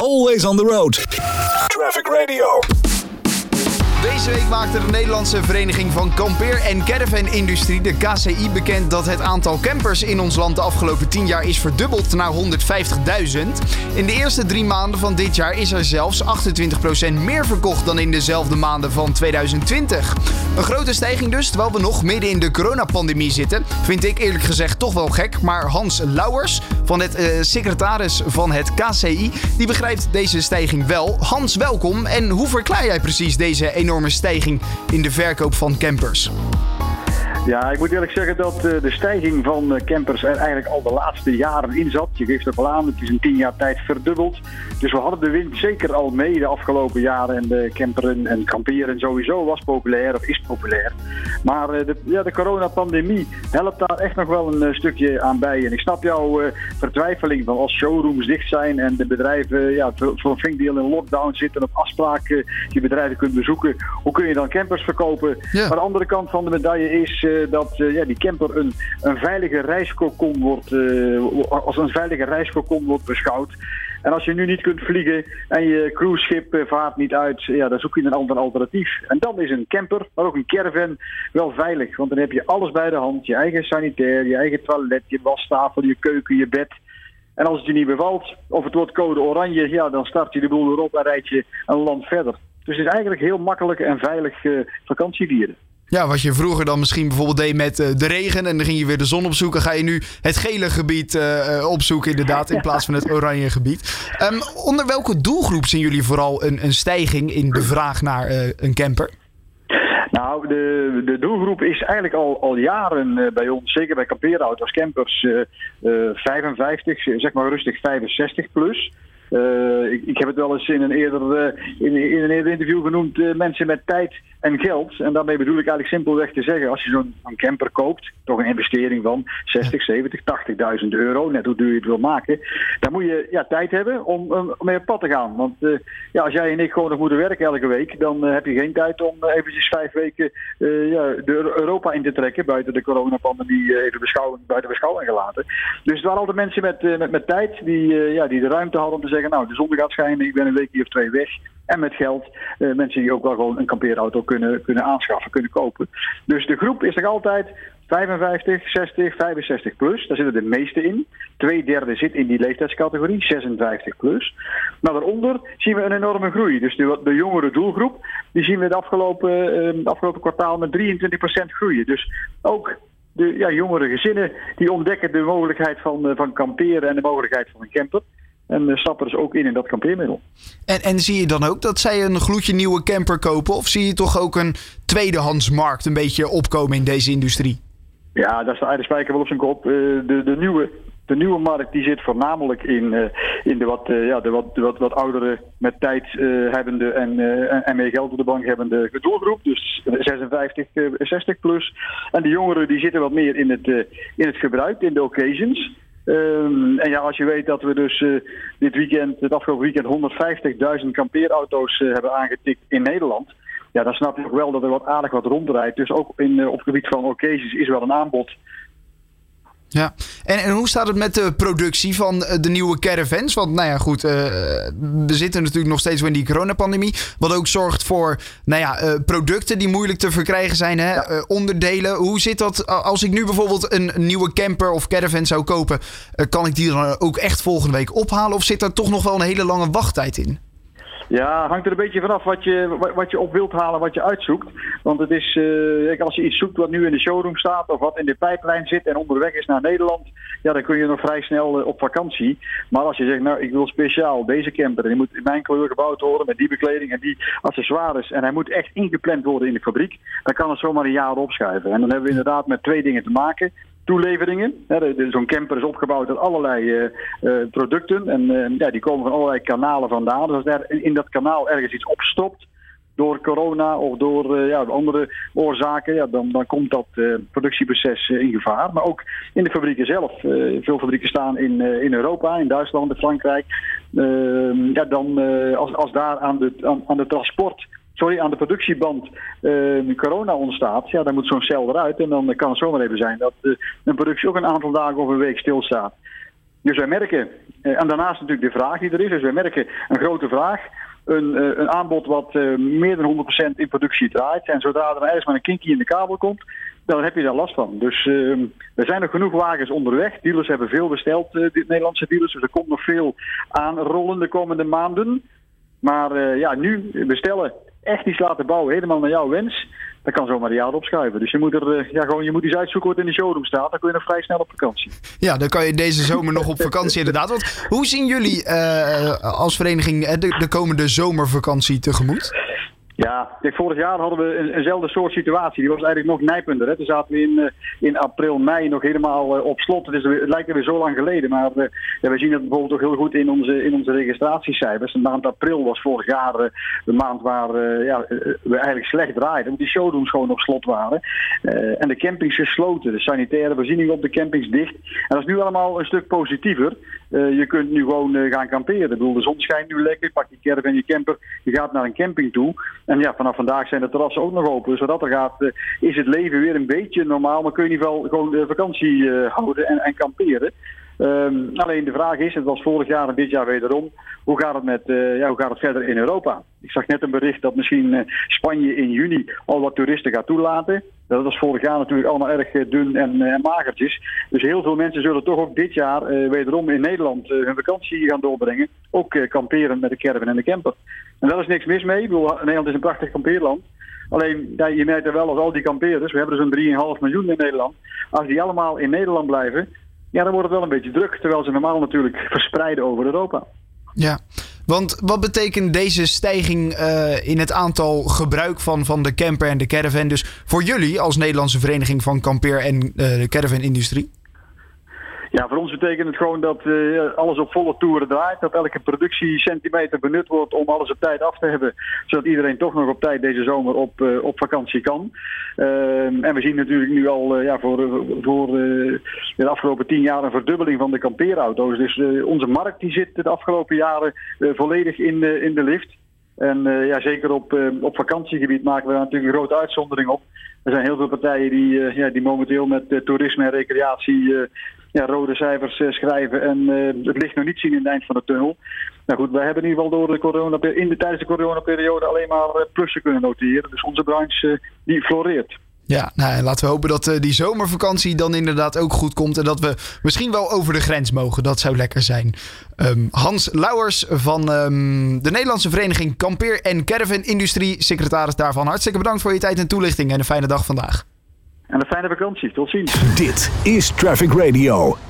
Always on the road. Traffic Radio. Deze week maakte de Nederlandse Vereniging van Kampeer- en Caravan-industrie, de KCI, bekend dat het aantal campers in ons land de afgelopen 10 jaar is verdubbeld naar 150.000. In de eerste drie maanden van dit jaar is er zelfs 28% meer verkocht dan in dezelfde maanden van 2020. Een grote stijging dus, terwijl we nog midden in de coronapandemie zitten. Vind ik eerlijk gezegd toch wel gek, maar Hans Lauwers, van het eh, secretaris van het KCI, die begrijpt deze stijging wel. Hans, welkom. En hoe verklaar jij precies deze enorme stijging in de verkoop van campers? Ja, ik moet eerlijk zeggen dat uh, de stijging van uh, campers er eigenlijk al de laatste jaren in zat. Je geeft het al aan, het is in tien jaar tijd verdubbeld. Dus we hadden de wind zeker al mee de afgelopen jaren. En de camperen en kamperen sowieso was populair of is populair. Maar uh, de, ja, de coronapandemie helpt daar echt nog wel een stukje aan bij. En ik snap jouw vertwijfeling van als showrooms dicht zijn en de bedrijven ja, voor een flink deel in lockdown zitten op afspraken die bedrijven kunt bezoeken. Hoe kun je dan campers verkopen? Ja. Maar de andere kant van de medaille is dat ja, die camper een, een veilige reiskokon wordt, als een veilige reiskokon wordt beschouwd. En als je nu niet kunt vliegen en je cruiseschip vaart niet uit, ja, dan zoek je een ander alternatief. En dan is een camper, maar ook een caravan, wel veilig. Want dan heb je alles bij de hand. Je eigen sanitair, je eigen toilet, je wastafel, je keuken, je bed. En als het je niet bevalt, of het wordt code oranje, ja, dan start je de boel erop en rijd je een land verder. Dus het is eigenlijk heel makkelijk en veilig uh, vakantie vieren. Ja, wat je vroeger dan misschien bijvoorbeeld deed met uh, de regen en dan ging je weer de zon opzoeken, ga je nu het gele gebied uh, opzoeken inderdaad in plaats van het oranje gebied. Um, onder welke doelgroep zien jullie vooral een, een stijging in de vraag naar een camper? Nou, de, de doelgroep is eigenlijk al, al jaren bij ons, zeker bij kampeerauto's, campers, 55, zeg maar rustig 65 plus. Uh, ik, ik, heb het wel eens in een eerder, uh, in, in, een eerder interview genoemd, uh, mensen met tijd en geld. En daarmee bedoel ik eigenlijk simpelweg te zeggen, als je zo'n camper koopt, toch een investering van 60, 70, 80.000 euro, net hoe duur je het wil maken, dan moet je ja, tijd hebben om, om mee op pad te gaan. Want ja, als jij en ik gewoon nog moeten werken elke week, dan heb je geen tijd om eventjes vijf weken ja, de Europa in te trekken, buiten de coronapandemie even beschouwing, buiten beschouwing gelaten. Dus het waren altijd mensen met, met, met tijd die, ja, die de ruimte hadden om te zeggen, nou, de zon gaat schijnen, ik ben een weekje of twee weg. En met geld uh, mensen die ook wel gewoon een kampeerauto kunnen, kunnen aanschaffen, kunnen kopen. Dus de groep is nog altijd 55, 60, 65 plus. Daar zitten de meeste in. Twee derde zit in die leeftijdscategorie, 56 plus. Maar daaronder zien we een enorme groei. Dus de, de jongere doelgroep, die zien we de afgelopen, uh, afgelopen kwartaal met 23% groeien. Dus ook de ja, jongere gezinnen die ontdekken de mogelijkheid van, uh, van kamperen en de mogelijkheid van een camper. En stappen dus ook in in dat kampeermiddel. En, en zie je dan ook dat zij een gloedje nieuwe camper kopen? Of zie je toch ook een tweedehandsmarkt een beetje opkomen in deze industrie? Ja, daar staat de spijker wel op zijn kop. de, de, nieuwe, de nieuwe markt die zit voornamelijk in, uh, in de, wat, uh, ja, de, wat, de wat, wat oudere, met tijd uh, hebbende en, en, en meer geld op de bank hebbende doelgroep. Dus 56, 60 plus. En de jongeren die zitten wat meer in het, in het gebruik, in de occasions. Um, en ja, als je weet dat we dus uh, dit weekend, het afgelopen weekend, 150.000 kampeerauto's uh, hebben aangetikt in Nederland. Ja, dan snap je ook wel dat er wat aardig wat rondrijdt. Dus ook in, uh, op het gebied van occasions is wel een aanbod. Ja, en, en hoe staat het met de productie van de nieuwe caravans? Want nou ja, goed, uh, we zitten natuurlijk nog steeds in die coronapandemie. Wat ook zorgt voor nou ja, uh, producten die moeilijk te verkrijgen zijn, hè? Ja. Uh, onderdelen. Hoe zit dat als ik nu bijvoorbeeld een nieuwe camper of caravan zou kopen? kan ik die dan ook echt volgende week ophalen? Of zit daar toch nog wel een hele lange wachttijd in? Ja, hangt er een beetje vanaf wat je, wat je op wilt halen, wat je uitzoekt. Want het is, uh, als je iets zoekt wat nu in de showroom staat of wat in de pijplijn zit en onderweg is naar Nederland, ja, dan kun je nog vrij snel uh, op vakantie. Maar als je zegt, nou, ik wil speciaal deze camper, en die moet in mijn kleur gebouwd worden met die bekleding en die accessoires en hij moet echt ingepland worden in de fabriek, dan kan het zomaar een jaar opschuiven. En dan hebben we inderdaad met twee dingen te maken toeleveringen. Zo'n camper is opgebouwd uit allerlei uh, uh, producten en uh, ja, die komen van allerlei kanalen vandaan. Dus als daar in dat kanaal ergens iets opstopt door corona of door ja, andere oorzaken, ja, dan, dan komt dat productieproces in gevaar. Maar ook in de fabrieken zelf. veel fabrieken staan in, in Europa, in Duitsland, in Frankrijk. ja, dan, als, als daar aan de, aan de transport sorry, aan de productieband uh, corona ontstaat, ja, dan moet zo'n cel eruit. En dan kan het zomaar even zijn dat uh, een productie ook een aantal dagen of een week stilstaat. Dus wij merken, en daarnaast natuurlijk de vraag die er is, dus wij merken een grote vraag een, een, aanbod wat meer dan 100% in productie draait. En zodra er ergens maar een kinkje in de kabel komt, dan heb je daar last van. Dus uh, er zijn nog genoeg wagens onderweg. Dealers hebben veel besteld, de Nederlandse dealers. Dus er komt nog veel aanrollen de komende maanden. Maar ja, nu bestellen, echt iets laten bouwen, helemaal naar jouw wens. Dat kan zomaar jaar opschuiven. Dus je moet, er, ja, gewoon, je moet iets uitzoeken wat in de showroom staat. Dan kun je nog vrij snel op vakantie. Ja, dan kan je deze zomer nog op vakantie inderdaad. Want hoe zien jullie als vereniging de, de komende zomervakantie tegemoet? Ja, vorig jaar hadden we een, eenzelfde soort situatie. Die was eigenlijk nog nijpender. Hè. Zaten we in, in april, mei nog helemaal uh, op slot. Het, lijkt er weer zo lang geleden. Maar uh, ja, we zien het bijvoorbeeld ook heel goed in onze, in onze registratiecijfers. De maand april was vorig jaar de maand waar ja, we eigenlijk slecht draaiden. Omdat die showrooms gewoon op slot waren. en de campings gesloten. De sanitaire voorzieningen op de campings dicht. En dat is nu allemaal een stuk positiever. je kunt nu gewoon gaan kamperen. Ik bedoel, de zon schijnt nu lekker. Pak je caravan en je camper. Je gaat naar een camping toe. En ja, vanaf vandaag zijn de terrassen ook nog open. Dus wat dat er gaat, uh, is het leven weer een beetje normaal. Maar kun je in ieder geval gewoon de vakantie uh, houden en, en kamperen. Um, alleen de vraag is, het was vorig jaar en dit jaar wederom, hoe gaat het, met, uh, ja, hoe gaat het verder in Europa? Ik zag net een bericht dat misschien Spanje in juni al wat toeristen gaat toelaten. Dat was vorig jaar natuurlijk allemaal erg dun en, en magertjes. Dus heel veel mensen zullen toch ook dit jaar uh, wederom in Nederland hun vakantie gaan doorbrengen. Ook kamperen met de caravan en de camper. En daar is niks mis mee. Bedoel, Nederland is een prachtig kampeerland. Alleen, je merkt er wel als al die kampeerders, we hebben zo'n 3,5 miljoen in Nederland. Als die allemaal in Nederland blijven, ja, dan wordt het wel een beetje druk. Terwijl ze normaal natuurlijk verspreiden over Europa. Ja, want wat betekent deze stijging uh, in het aantal gebruik van, van de camper en de caravan dus voor jullie als Nederlandse vereniging van kampeer- en uh, de caravan-industrie? Ja, voor ons betekent het gewoon dat uh, alles op volle toeren draait. Dat elke productiecentimeter benut wordt om alles op tijd af te hebben. Zodat iedereen toch nog op tijd deze zomer op, uh, op vakantie kan. Uh, en we zien natuurlijk nu al ja, voor, voor de afgelopen tien jaar een verdubbeling van de kampeerauto's. Dus onze markt die zit de afgelopen jaren volledig in in de lift. En ja, zeker op, op vakantiegebied maken we daar natuurlijk een grote uitzondering op. Er zijn heel veel partijen die, ja, die momenteel met toerisme en recreatie ja, rode cijfers schrijven en het licht nog niet zien in het eind van de tunnel. Nou goed, wij hebben in ieder geval door de corona, in de, tijdens de coronaperiode alleen maar plussen kunnen noteren. Dus onze branche die floreert. Ja, nou, laten we hopen dat die zomervakantie dan inderdaad ook goed komt. En dat we misschien wel over de grens mogen. Dat zou lekker zijn. Um, Hans Lauwers van um, de Nederlandse Vereniging Kampeer en Caravan Industrie. Secretaris daarvan. Hartstikke bedankt voor je tijd en toelichting. En een fijne dag vandaag. En een fijne vakantie. Tot ziens. Dit is Traffic Radio.